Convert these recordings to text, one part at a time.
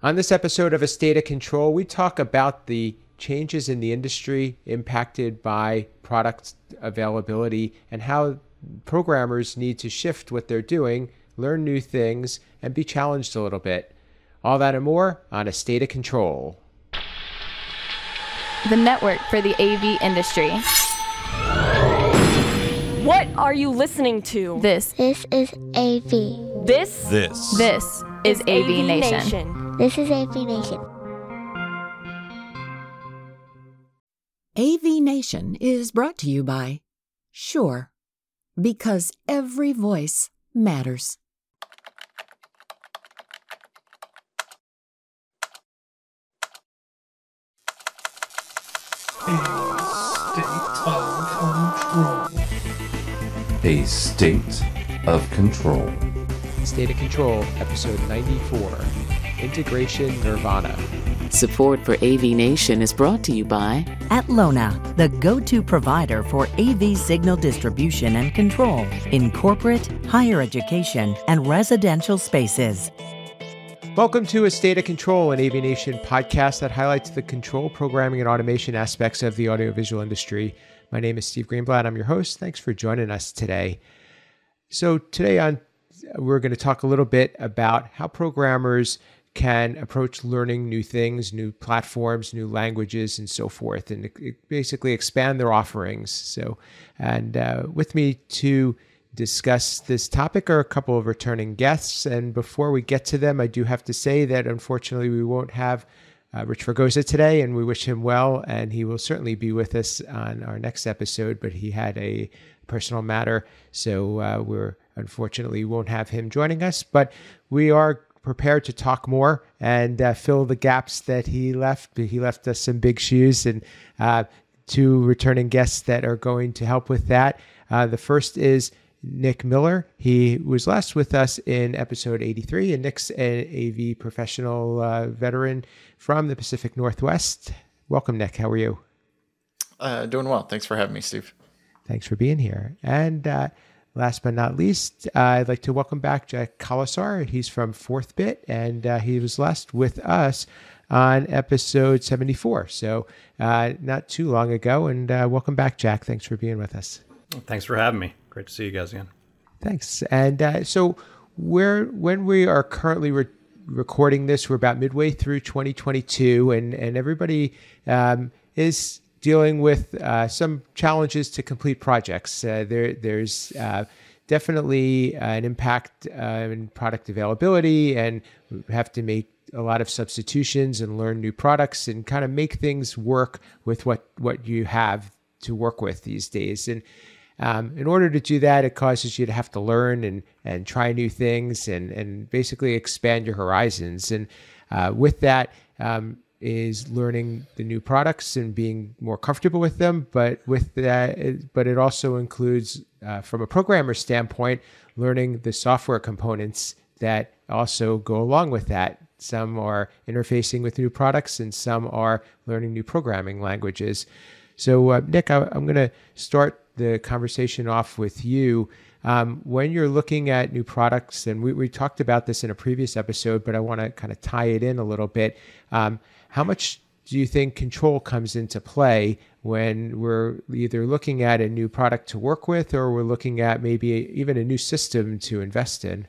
On this episode of A State of Control, we talk about the changes in the industry impacted by product availability and how programmers need to shift what they're doing, learn new things, and be challenged a little bit. All that and more on A State of Control. The network for the AV industry. What are you listening to? This This is AV. This This. this is AV, Nation. This is AV Nation. AV Nation is brought to you by Shure, because every voice matters. A state of control. A State of Control, episode 94 Integration Nirvana. Support for AV Nation is brought to you by At Lona, the go to provider for AV signal distribution and control in corporate, higher education, and residential spaces. Welcome to A State of Control, an AV Nation podcast that highlights the control, programming, and automation aspects of the audiovisual industry. My name is Steve Greenblatt. I'm your host. Thanks for joining us today. So, today on we're going to talk a little bit about how programmers can approach learning new things, new platforms, new languages, and so forth, and basically expand their offerings. So, and uh, with me to discuss this topic are a couple of returning guests. And before we get to them, I do have to say that unfortunately we won't have uh, Rich Vergoza today, and we wish him well. And he will certainly be with us on our next episode, but he had a personal matter. So uh, we're unfortunately won't have him joining us, but we are prepared to talk more and uh, fill the gaps that he left. He left us some big shoes and uh, two returning guests that are going to help with that. Uh, the first is Nick Miller. He was last with us in episode 83, and Nick's an AV professional uh, veteran from the Pacific Northwest. Welcome, Nick. How are you? Uh, doing well. Thanks for having me, Steve. Thanks for being here. And uh, last but not least, uh, I'd like to welcome back Jack Colasar. He's from Fourth Bit, and uh, he was last with us on episode 74. So uh, not too long ago. And uh, welcome back, Jack. Thanks for being with us. Thanks for having me. Great to see you guys again. Thanks. And uh, so, we're when we are currently re- recording this, we're about midway through 2022, and and everybody um, is dealing with uh, some challenges to complete projects. Uh, there, there's uh, definitely an impact uh, in product availability, and we have to make a lot of substitutions and learn new products and kind of make things work with what what you have to work with these days. And um, in order to do that, it causes you to have to learn and, and try new things and, and basically expand your horizons. And uh, with that um, is learning the new products and being more comfortable with them. But with that, it, but it also includes, uh, from a programmer standpoint, learning the software components that also go along with that. Some are interfacing with new products, and some are learning new programming languages. So, uh, Nick, I, I'm going to start the conversation off with you. Um, when you're looking at new products, and we, we, talked about this in a previous episode, but I want to kind of tie it in a little bit. Um, how much do you think control comes into play when we're either looking at a new product to work with or we're looking at maybe even a new system to invest in?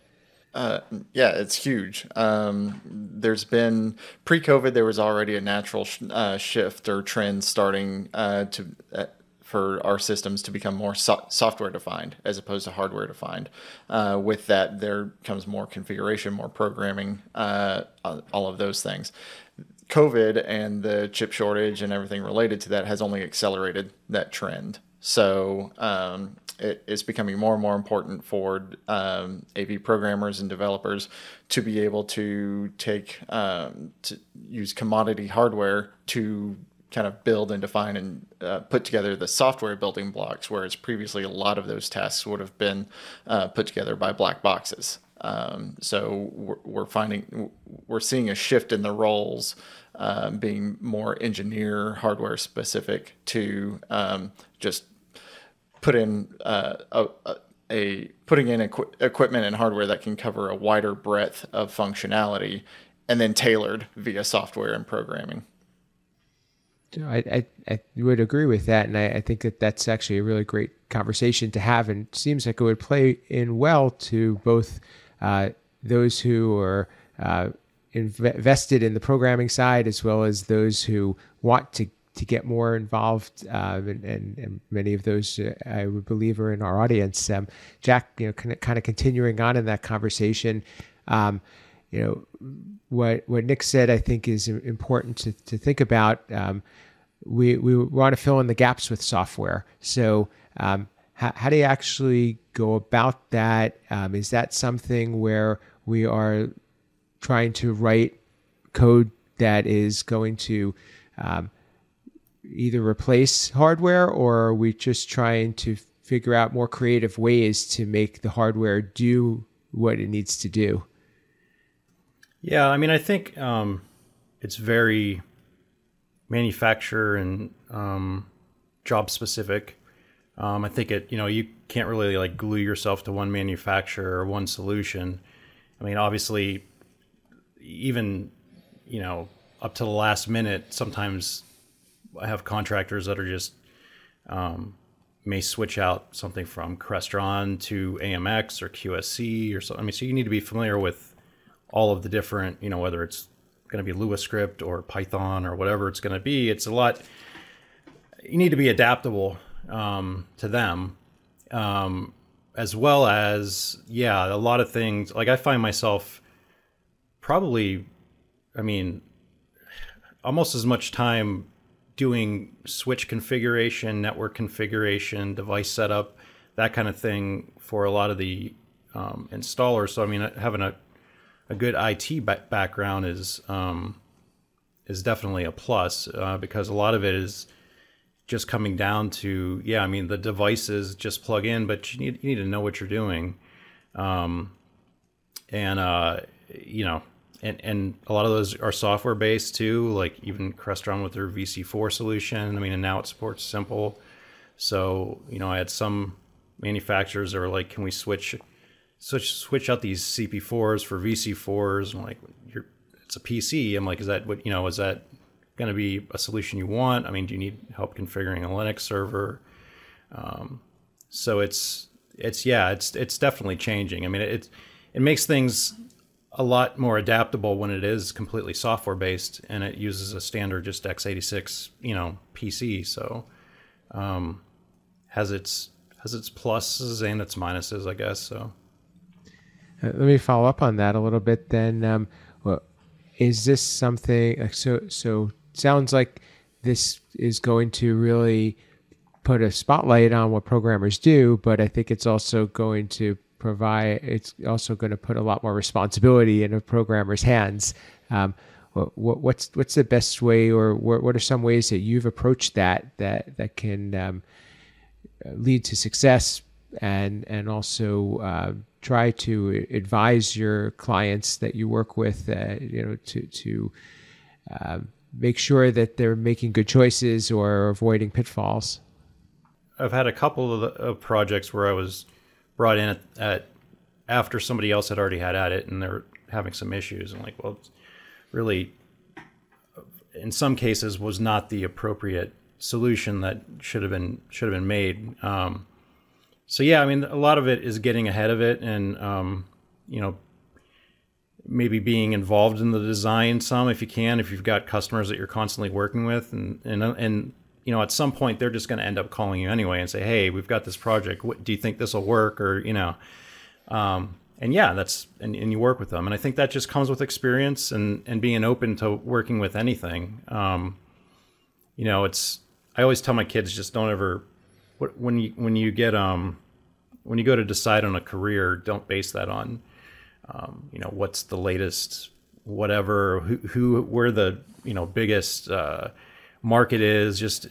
Uh, yeah, it's huge. Um, there's been pre-COVID, there was already a natural sh- uh, shift or trend starting uh, to uh, for our systems to become more so- software defined as opposed to hardware defined. Uh, with that, there comes more configuration, more programming, uh, all of those things. COVID and the chip shortage and everything related to that has only accelerated that trend. So um, it is becoming more and more important for um, AV programmers and developers to be able to take um, to use commodity hardware to kind of build and define and uh, put together the software building blocks, whereas previously a lot of those tasks would have been uh, put together by black boxes. Um, so we're, we're, finding we're seeing a shift in the roles um, being more engineer hardware specific to um, just put in uh, a, a, putting in equi- equipment and hardware that can cover a wider breadth of functionality and then tailored via software and programming. I, I, I would agree with that, and I, I, think that that's actually a really great conversation to have, and seems like it would play in well to both uh, those who are uh, invested in the programming side as well as those who want to to get more involved, uh, and, and, and, many of those uh, I would believe are in our audience. Um, Jack, you know, kind of, kind of continuing on in that conversation. Um, you know what what Nick said. I think is important to to think about. Um, we we want to fill in the gaps with software. So um, how, how, do you actually go about that? Um, is that something where we are trying to write code that is going to um, either replace hardware, or are we just trying to figure out more creative ways to make the hardware do what it needs to do? Yeah, I mean, I think um, it's very manufacturer and um, job specific. Um, I think it, you know, you can't really like glue yourself to one manufacturer or one solution. I mean, obviously, even you know, up to the last minute, sometimes I have contractors that are just um, may switch out something from Crestron to AMX or QSC or something. I mean, so you need to be familiar with all of the different, you know, whether it's going to be Lua script or Python or whatever it's going to be. It's a lot. You need to be adaptable um, to them, um, as well as yeah, a lot of things. Like I find myself probably, I mean, almost as much time doing switch configuration, network configuration, device setup, that kind of thing for a lot of the um, installers. So I mean, having a a good IT background is um, is definitely a plus uh, because a lot of it is just coming down to yeah. I mean, the devices just plug in, but you need you need to know what you're doing, um, and uh, you know. And, and a lot of those are software based too, like even Crestron with their VC4 solution. I mean, and now it supports SIMPL. So, you know, I had some manufacturers that were like, can we switch switch switch out these CP4s for VC4s. I'm like, you're it's a PC. I'm like, is that what you know? Is that going to be a solution you want? I mean, do you need help configuring a Linux server? Um, so it's it's yeah, it's it's definitely changing. I mean, it it makes things a lot more adaptable when it is completely software based and it uses a standard just x86 you know PC. So um, has its has its pluses and its minuses, I guess. So uh, let me follow up on that a little bit. Then, um, well, is this something? So, so sounds like this is going to really put a spotlight on what programmers do, but I think it's also going to provide. It's also going to put a lot more responsibility in a programmer's hands. Um, what, what's what's the best way, or what, what are some ways that you've approached that that that can um, lead to success and and also uh, try to advise your clients that you work with, uh, you know, to to uh, make sure that they're making good choices or avoiding pitfalls. I've had a couple of, of projects where I was brought in at, at, after somebody else had already had at it, and they're having some issues. And like, well, really, in some cases, was not the appropriate solution that should have been should have been made. Um, so yeah, I mean, a lot of it is getting ahead of it, and um, you know, maybe being involved in the design some if you can, if you've got customers that you're constantly working with, and and and you know, at some point they're just going to end up calling you anyway and say, hey, we've got this project. What, do you think this will work? Or you know, um, and yeah, that's and, and you work with them, and I think that just comes with experience and and being open to working with anything. Um, you know, it's I always tell my kids just don't ever when you when you get um when you go to decide on a career, don't base that on um, you know what's the latest whatever who who where the you know biggest uh, market is. Just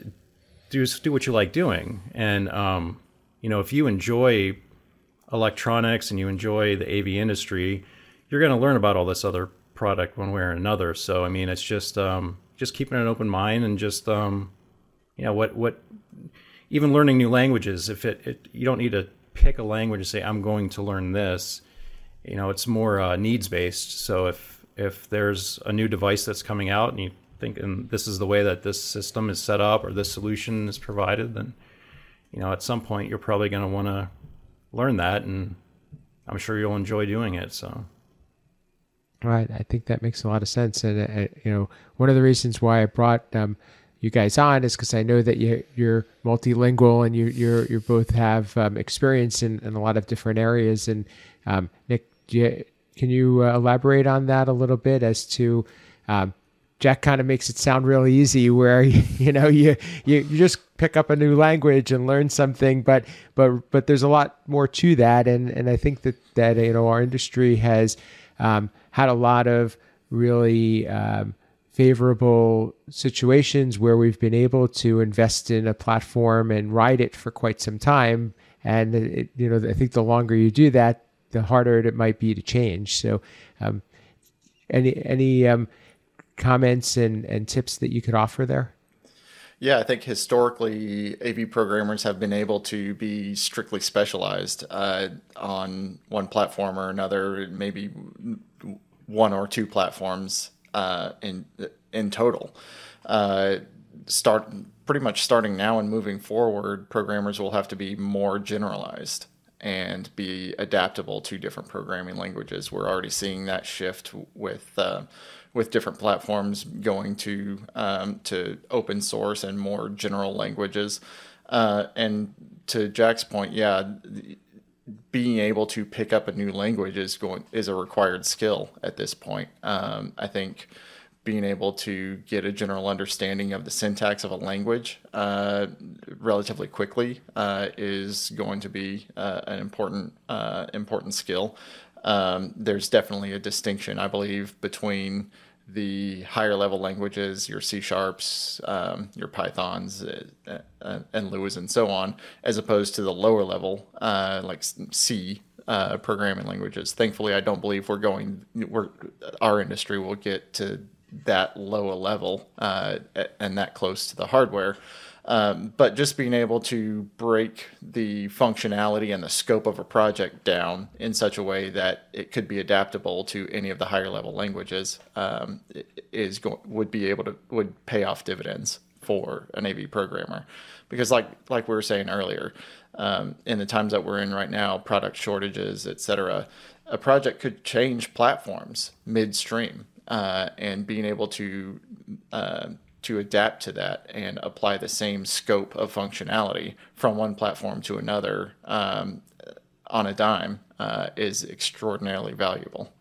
do do what you like doing, and um, you know if you enjoy electronics and you enjoy the AV industry, you're going to learn about all this other product one way or another. So I mean, it's just um, just keeping an open mind and just um, you know what what even learning new languages, if it, it you don't need to pick a language and say I'm going to learn this. You know, it's more uh, needs based. So if if there's a new device that's coming out and you think and this is the way that this system is set up or this solution is provided, then you know at some point you're probably going to want to learn that, and I'm sure you'll enjoy doing it. So. Right, I think that makes a lot of sense, and uh, you know, one of the reasons why I brought um, you guys on is because I know that you, you're multilingual and you you're you both have um, experience in, in a lot of different areas. And um, Nick, you, can you uh, elaborate on that a little bit as to um, Jack kind of makes it sound really easy, where you know you, you you just pick up a new language and learn something, but but but there's a lot more to that, and and I think that that you know our industry has um, had a lot of really um, favorable situations where we've been able to invest in a platform and ride it for quite some time. And it, you know, I think the longer you do that, the harder it might be to change. So, um, any any um, comments and, and tips that you could offer there? Yeah, I think historically AV programmers have been able to be strictly specialized uh, on one platform or another, maybe one or two platforms uh, in in total. Uh, start pretty much starting now and moving forward, programmers will have to be more generalized and be adaptable to different programming languages. We're already seeing that shift with uh, with different platforms going to um, to open source and more general languages. Uh, and to Jack's point, yeah, being able to pick up a new language is going is a required skill at this point. Um, I think being able to get a general understanding of the syntax of a language uh, relatively quickly uh, is going to be uh, an important uh, important skill. Um, there's definitely a distinction, I believe, between the higher level languages, your C sharps, um, your Pythons, uh, uh, and Lua and so on, as opposed to the lower level, like C uh, programming languages. Thankfully, I don't believe we're going. We're our industry will get to that low a level uh, and that close to the hardware. Um, but just being able to break the functionality and the scope of a project down in such a way that it could be adaptable to any of the higher level languages um, is go- would be able to would pay off dividends for an AV programmer, because like like we were saying earlier, um, in the times that we're in right now, product shortages, et cetera, a project could change platforms midstream uh, and being able to uh, to adapt to that and apply the same scope of functionality from one platform to another um, on a dime uh, is extraordinarily valuable.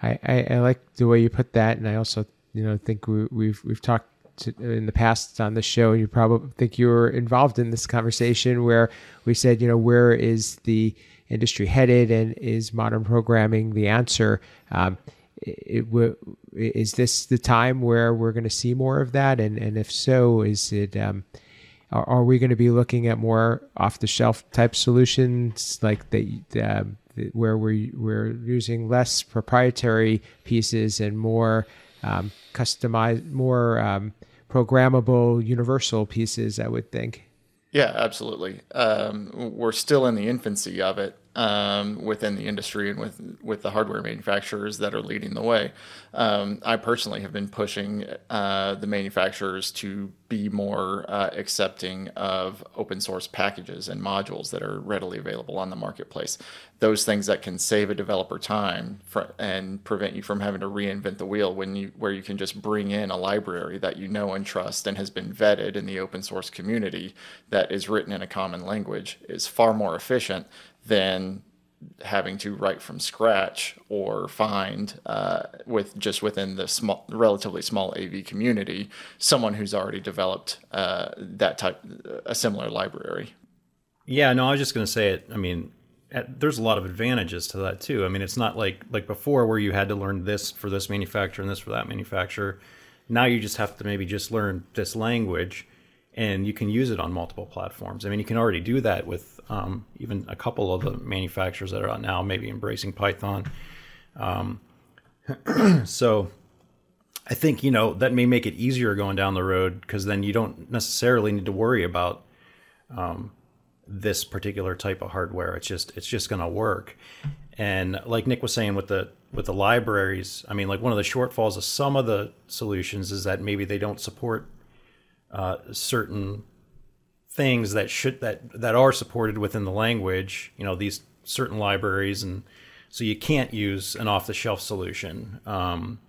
I, I, I, like the way you put that, and I also you know think we, we've we've talked to, in the past on the show. And you probably think you were involved in this conversation where we said you know where is the industry headed and is modern programming the answer? Um, it, it, is this the time where we're going to see more of that? And and if so, is it um, are, are, we going to be looking at more off the shelf type solutions like the, um, where we we're using less proprietary pieces and more um, customized, more um, programmable, universal pieces? I would think. Yeah, absolutely. Um, we're still in the infancy of it um, within the industry and with with the hardware manufacturers that are leading the way. Um, I personally have been pushing uh, the manufacturers to be more uh, accepting of open source packages and modules that are readily available on the marketplace. Those things that can save a developer time for, and prevent you from having to reinvent the wheel when you where you can just bring in a library that you know and trust and has been vetted in the open source community that is written in a common language is far more efficient than having to write from scratch or find uh, with just within the small, relatively small AV community, someone who's already developed uh, that type, a similar library. Yeah, no, I was just going to say it. I mean, there's a lot of advantages to that too. I mean, it's not like like before where you had to learn this for this manufacturer and this for that manufacturer. Now you just have to maybe just learn this language and you can use it on multiple platforms. I mean, you can already do that with um, even a couple of the manufacturers that are out now, maybe embracing Python. Um, so I think, you know, that may make it easier going down the road because then you don't necessarily need to worry about um, this particular type of hardware. It's just, it's just going to work. And like Nick was saying with the with the libraries, I mean, like one of the shortfalls of some of the solutions is that maybe they don't support uh, certain things that should that that are supported within the language. You know, these certain libraries, and so you can't use an off the shelf solution. Um,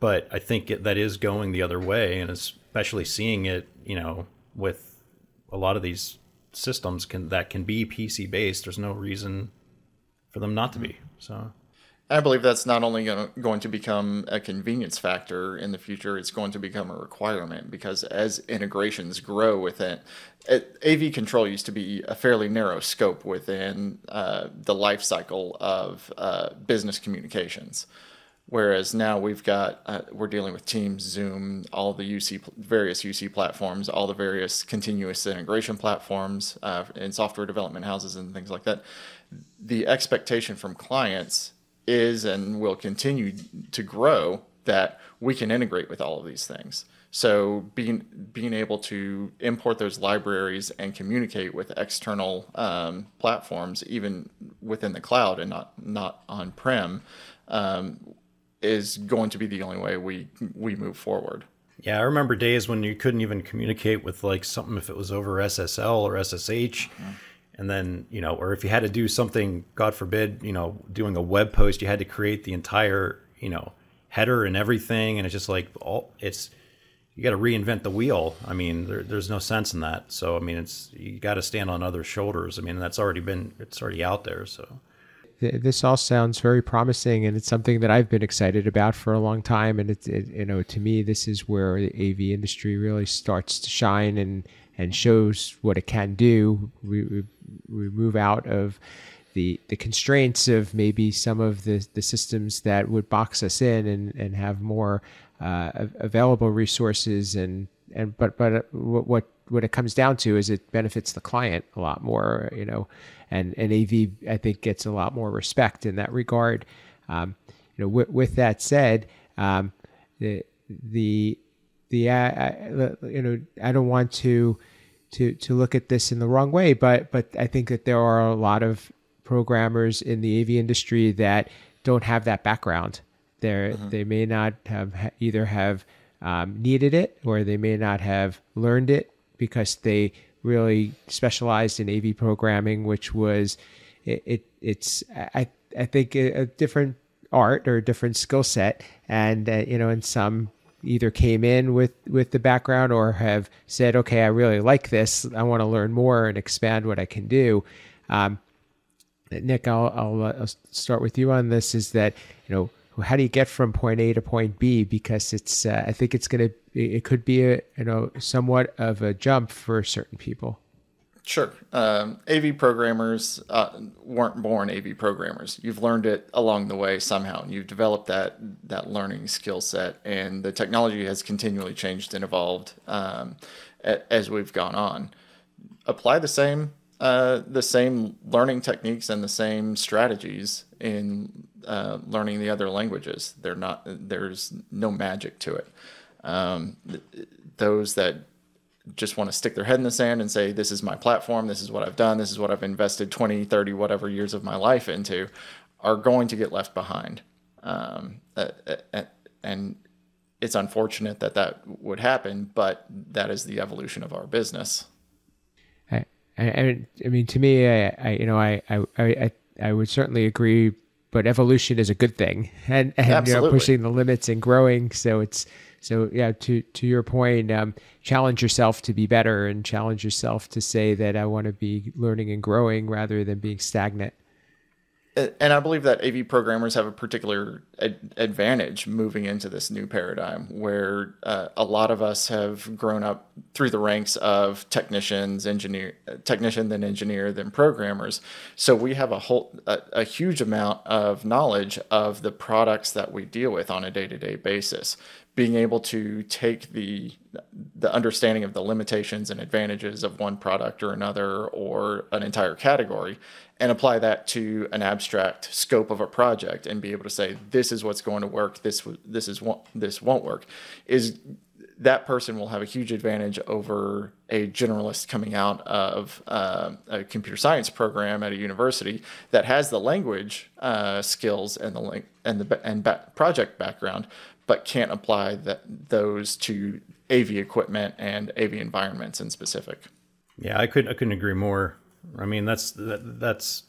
but I think it, that is going the other way, and especially seeing it, you know, with a lot of these systems can that can be PC based. There's no reason for them not to be. So I believe that's not only going to become a convenience factor in the future, it's going to become a requirement because as integrations grow within it, AV control used to be a fairly narrow scope within uh, the life cycle of uh, business communications. Whereas now we've got uh, we're dealing with Teams, Zoom, all the UC various UC platforms, all the various continuous integration platforms uh, in software development houses and things like that. The expectation from clients is and will continue to grow that we can integrate with all of these things. So being being able to import those libraries and communicate with external um, platforms, even within the cloud and not not on prem, um, is going to be the only way we we move forward. Yeah, I remember days when you couldn't even communicate with like something if it was over SSL or SSH. Mm-hmm and then you know or if you had to do something god forbid you know doing a web post you had to create the entire you know header and everything. And it's just like all it's you got to reinvent the wheel. I mean there, there's no sense in that. So i mean it's you got to stand on other shoulders. I mean that's already been it's already out there so this all sounds very promising and it's something that i've been excited about for a long time and it's it, you know to me this is where the av industry really starts to shine and and shows what it can do. We, we, we move out of the the constraints of maybe some of the, the systems that would box us in and, and have more uh, available resources and and but but what what it comes down to is it benefits the client a lot more you know and and AV I think gets a lot more respect in that regard um, you know with, with that said um, the the the uh, you know I don't want to to to look at this in the wrong way, but but I think that there are a lot of programmers in the AV industry that don't have that background. They uh-huh. they may not have either have um, needed it or they may not have learned it because they really specialized in AV programming, which was it, it it's I I think a, a different art or a different skill set, and uh, you know, in some either came in with with the background or have said, okay, I really like this. I want to learn more and expand what I can do. Um, Nick, I'll, I'll, uh, I'll, start with you on this. Is that you know how do you get from point A to point B? Because it's uh, I think it's gonna it could be a you know somewhat of a jump for certain people. Sure. Um, AV programmers uh, weren't born AV programmers. You've learned it along the way somehow. And you've developed that that learning skill set, and the technology has continually changed and evolved um, as we've gone on. Apply the same uh, the same learning techniques and the same strategies in uh, learning the other languages. They're not. There's no magic to it. Um, those that just want to stick their head in the sand and say, this is my platform, this is what I've done, this is what I've invested 20, 30, whatever years of my life into, are going to get left behind. Um, and it's unfortunate that that would happen, but that is the evolution of our business. I, I, I mean, to me, I, I you know, I, I, I, I would certainly agree, but evolution is a good thing, and and you know, pushing the limits and growing. So it's so yeah, to to your point, um, challenge yourself to be better and challenge yourself to say that I want to be learning and growing rather than being stagnant. And I believe that AV programmers have a particular ad- advantage moving into this new paradigm where uh, a lot of us have grown up through the ranks of technicians, engineer, technician, then engineer, then programmers. So we have a whole, a, a huge amount of knowledge of the products that we deal with on a day to day basis being able to take the the understanding of the limitations and advantages of one product or another or an entire category and apply that to an abstract scope of a project and be able to say this is what's going to work. This this is what this won't work is that person will have a huge advantage over a generalist coming out of uh, a computer science program at a university that has the language uh, skills and the and the and project background, but can't apply that those to AV equipment and AV environments in specific. Yeah, I couldn't I couldn't agree more. I mean, that's that, that's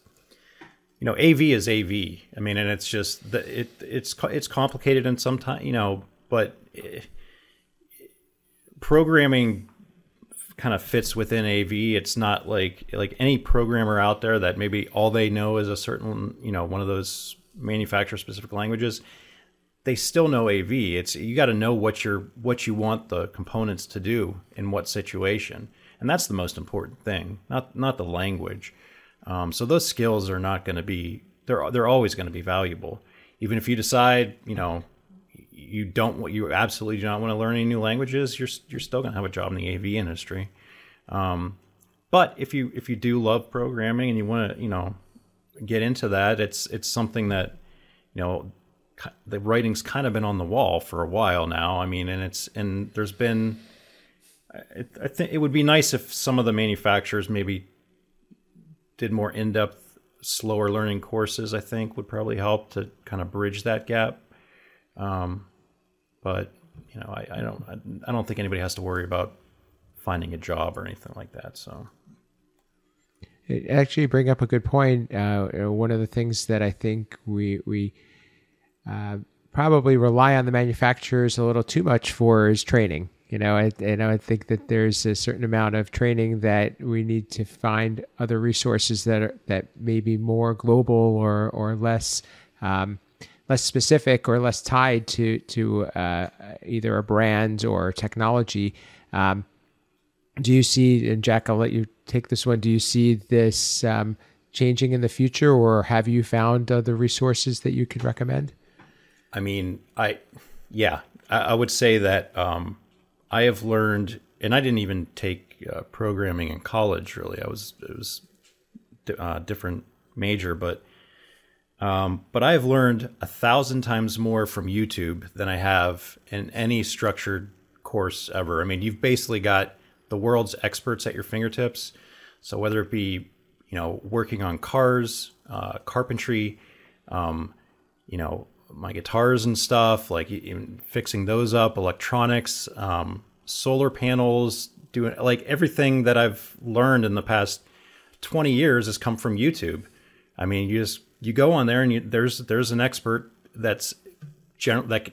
you know, AV is AV. I mean, and it's just it it's it's complicated and sometimes you know, but. It, programming kind of fits within AV. It's not like like any programmer out there that maybe all they know is a certain, you know, one of those manufacturer specific languages. They still know AV. It's you got to know what you're what you want the components to do in what situation, and that's the most important thing. Not not the language. Um, so those skills are not going to be they're they're always going to be valuable. Even if you decide, you know, you don't want you absolutely do not want to learn any new languages, you're you're still going to have a job in the AV industry. Um, but if you if you do love programming and you want to you know get into that, it's it's something that you know the writing's kind of been on the wall for a while now. I mean, and it's and there's been I, I think it would be nice if some of the manufacturers maybe did more in-depth slower learning courses i think would probably help to kind of bridge that gap um, but you know, I, I don't I, I don't think anybody has to worry about finding a job or anything like that. So it actually bring up a good point. Uh, one of the things that I think we we uh, probably rely on the manufacturers a little too much for is training. You know, I, and I think that there's a certain amount of training that we need to find other resources that are that may be more global or or less. Um, less specific or less tied to to uh, either a brand or technology. Um, do you see, and Jack, I'll let you take this one. Do you see this um, changing in the future, or have you found other resources that you could recommend? I mean, I, yeah, I, I would say that um, I have learned, and I didn't even take uh, programming in college. Really, I was it was uh, different major, but um, but I've learned a thousand times more from YouTube than I have in any structured course ever. I mean, you've basically got the world's experts at your fingertips. So whether it be, you know, working on cars, uh, carpentry, um, you know, my guitars and stuff, like fixing those up, electronics, um, solar panels, doing like everything that I've learned in the past 20 years has come from YouTube. I mean, you just you go on there and you, there's there's an expert that's general that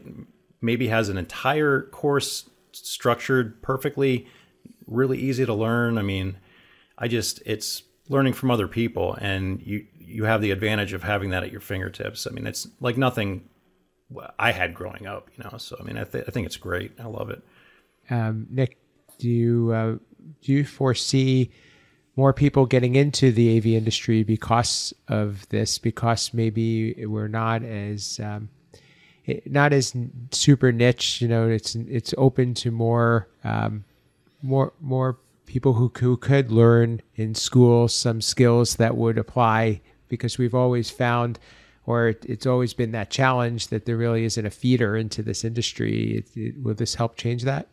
maybe has an entire course structured perfectly, really easy to learn. I mean, I just it's learning from other people, and you you have the advantage of having that at your fingertips. I mean, it's like nothing I had growing up, you know. So I mean, I, th- I think it's great. I love it. Um, Nick, do you uh, do you foresee more people getting into the AV industry because of this, because maybe we're not as um, not as super niche. You know, it's it's open to more um, more more people who who could learn in school some skills that would apply. Because we've always found, or it's always been that challenge that there really isn't a feeder into this industry. It, it, will this help change that?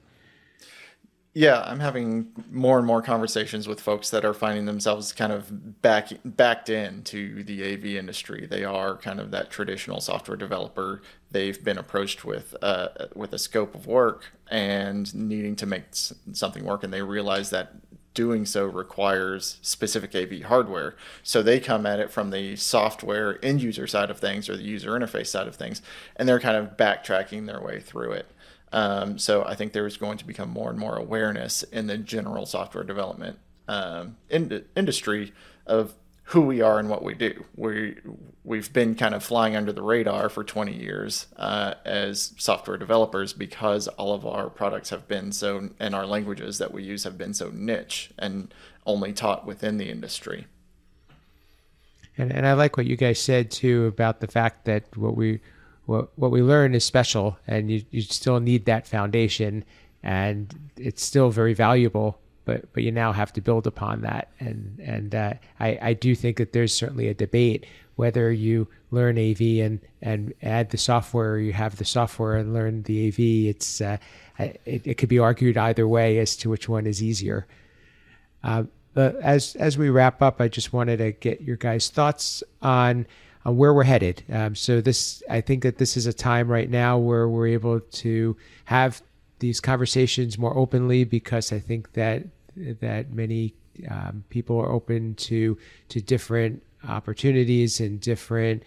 Yeah, I'm having more and more conversations with folks that are finding themselves kind of back backed into the AV industry. They are kind of that traditional software developer. They've been approached with uh, with a scope of work and needing to make something work, and they realize that doing so requires specific AV hardware. So they come at it from the software end user side of things or the user interface side of things, and they're kind of backtracking their way through it. Um, so I think there's going to become more and more awareness in the general software development um, in, industry of who we are and what we do. We we've been kind of flying under the radar for 20 years uh, as software developers because all of our products have been so and our languages that we use have been so niche and only taught within the industry. And and I like what you guys said too about the fact that what we what what we learn is special, and you you still need that foundation, and it's still very valuable but but you now have to build upon that. And and uh, I I do think that there's certainly a debate whether you learn AV and and add the software, or you have the software and learn the AV. It's uh, it, it could be argued either way as to which one is easier. Uh, but as as we wrap up, I just wanted to get your guys' thoughts on on where we're headed. Um, so this, I think that this is a time right now where we're able to have these conversations more openly because I think that that many um, people are open to to different opportunities and different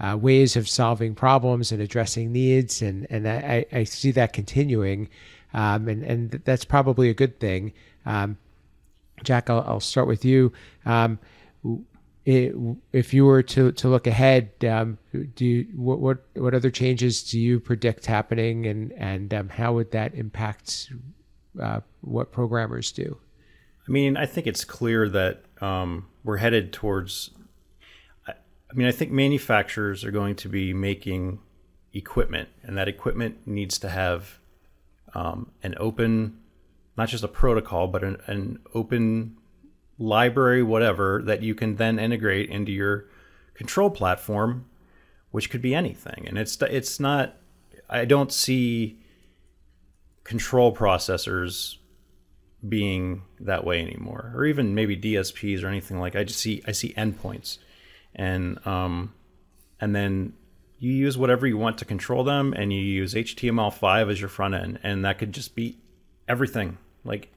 uh, ways of solving problems and addressing needs, and and I, I see that continuing, um, and and that's probably a good thing. Um, Jack, I'll, I'll, start with you. It, if you were to, to look ahead, um, do you, what, what what other changes do you predict happening, and and um, how would that impact uh, what programmers do? I mean, I think it's clear that um, we're headed towards. I, I mean, I think manufacturers are going to be making equipment, and that equipment needs to have um, an open, not just a protocol, but an, an open library, whatever, that you can then integrate into your control platform, which could be anything. And it's it's not. I don't see control processors being that way anymore, or even maybe DSPs or anything like. I just see I see endpoints, and um, and then you use whatever you want to control them, and you use HTML5 as your front end, and that could just be everything. Like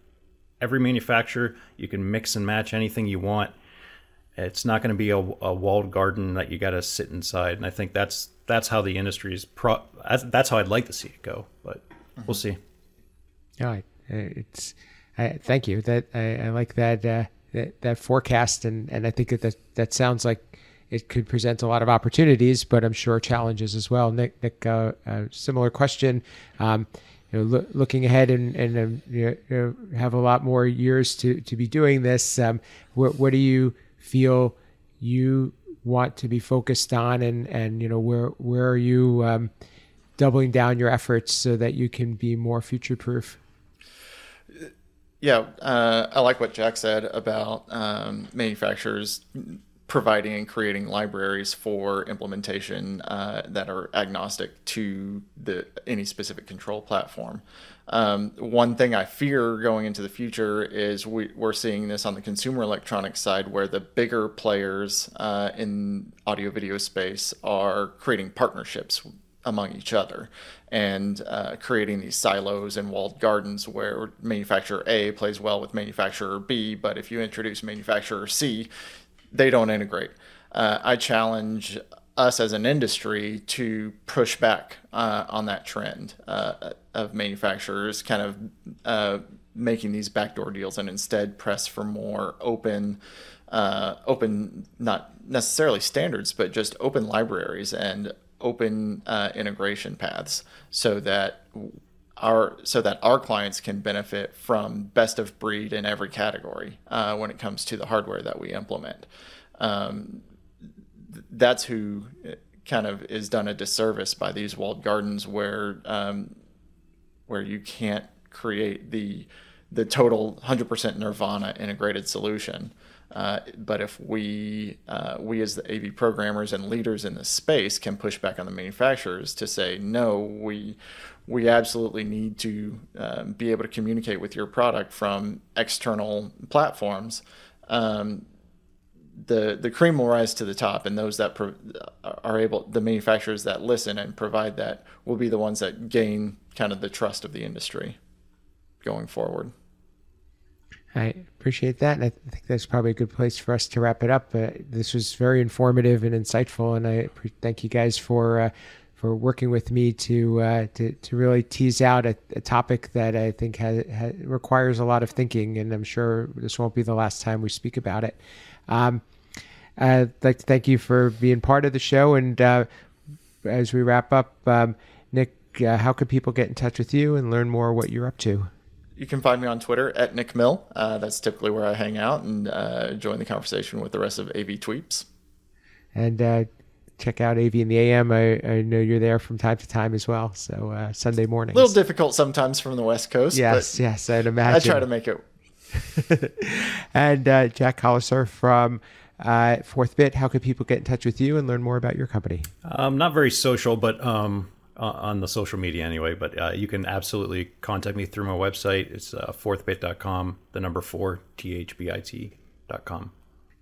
every manufacturer, you can mix and match anything you want. It's not going to be a, a walled garden that you got to sit inside, and I think that's that's how the industry is. Pro- that's how I'd like to see it go, but mm-hmm. we'll see. All right, it's I, thank you. That I, I like that, uh, that that forecast, and and I think that, that that sounds like it could present a lot of opportunities, but I'm sure challenges as well. Nick, Nick, uh, a similar question. Um, you know, lo- looking ahead and and um, you know, have a lot more years to to be doing this. Um, what what do you feel you want to be focused on, and and you know where where are you um, doubling down your efforts so that you can be more future proof? Yeah, uh, I like what Jack said about um, manufacturers providing and creating libraries for implementation uh, that are agnostic to the any specific control platform. Um, one thing I fear going into the future is we, are seeing this on the consumer electronics side, where the bigger players uh, in audio video space are creating partnerships among each other and uh, creating these silos and walled gardens where manufacturer A plays well with manufacturer B, but if you introduce manufacturer C, they don't integrate. Uh, I challenge us as an industry to push back uh, on that trend uh, of manufacturers kind of uh, making these backdoor deals and instead press for more open, uh, open not necessarily standards, but just open libraries and open uh, integration paths so that our so that our clients can benefit from best of breed in every category uh, when it comes to the hardware that we implement. Um, that's who uh, kind of is done a disservice by these walled gardens where um, where you can't create the the total 100% nirvana integrated solution uh, but if we, uh, we as the AV programmers and leaders in this space can push back on the manufacturers to say, no, we, we absolutely need to uh, be able to communicate with your product from external platforms. Um, the the cream will rise to the top, and those that pro- are able, the manufacturers that listen and provide that, will be the ones that gain kind of the trust of the industry going forward. I appreciate that. And I think that's probably a good place for us to wrap it up. Uh, this was very informative and insightful. And I pre- thank you guys for, uh, for working with me to, uh, to, to really tease out a, a topic that I think requires a lot of thinking. And I'm sure this won't be the last time we speak about it. Um, I'd like to thank you for being part of the show. And uh, as we wrap up, um, Nick, uh, how could people get in touch with you and learn more what you're up to? You can find me on Twitter at Nick Mill. Uh, that's typically where I hang out and uh, join the conversation with the rest of AV Tweeps. And uh, check out AV in the AM. I, I, know you're there from time to time as well. So uh, Sunday morning. A little difficult sometimes from the West Coast. Yes, yes, I'd imagine. I try to make it and uh, Jack Colliser from uh, Fourth Bit. How can people get in touch with you and learn more about your company? Um, not very social, but um, on the social media anyway. But uh, you can absolutely contact me through my website. It's uh, fourthbit.com, the number four, T H B I T.com.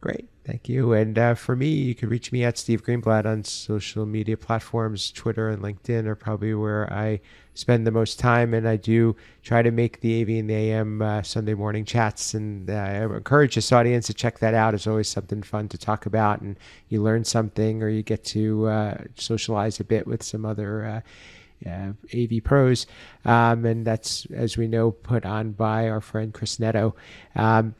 Great. Thank you. And uh, for me, you can reach me at Steve Greenblatt on social media platforms. Twitter and LinkedIn are probably where I spend the most time. And I do try to make the AV and the AM uh, Sunday morning chats. And uh, I encourage this audience to check that out. It's always something fun to talk about. And you learn something or you get to uh, socialize a bit with some other. Uh, uh, AV pros, um, and that's as we know put on by our friend Chris Neto. Um,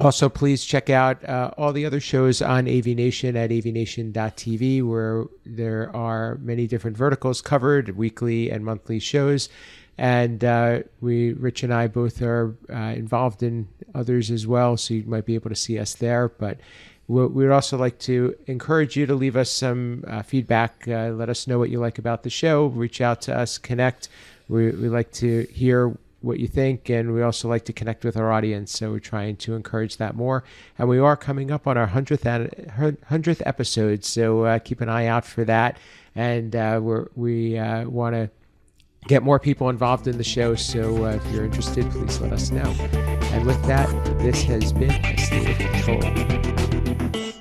also, please check out uh, all the other shows on AV Nation at avnation.tv, where there are many different verticals covered, weekly and monthly shows. And uh, we, Rich and I, both are uh, involved in others as well, so you might be able to see us there. But we would also like to encourage you to leave us some uh, feedback. Uh, let us know what you like about the show. Reach out to us, connect. We, we like to hear what you think, and we also like to connect with our audience. So we're trying to encourage that more. And we are coming up on our hundredth hundredth episode, so uh, keep an eye out for that. And uh, we uh, want to get more people involved in the show. So uh, if you're interested, please let us know. And with that, this has been a state of control.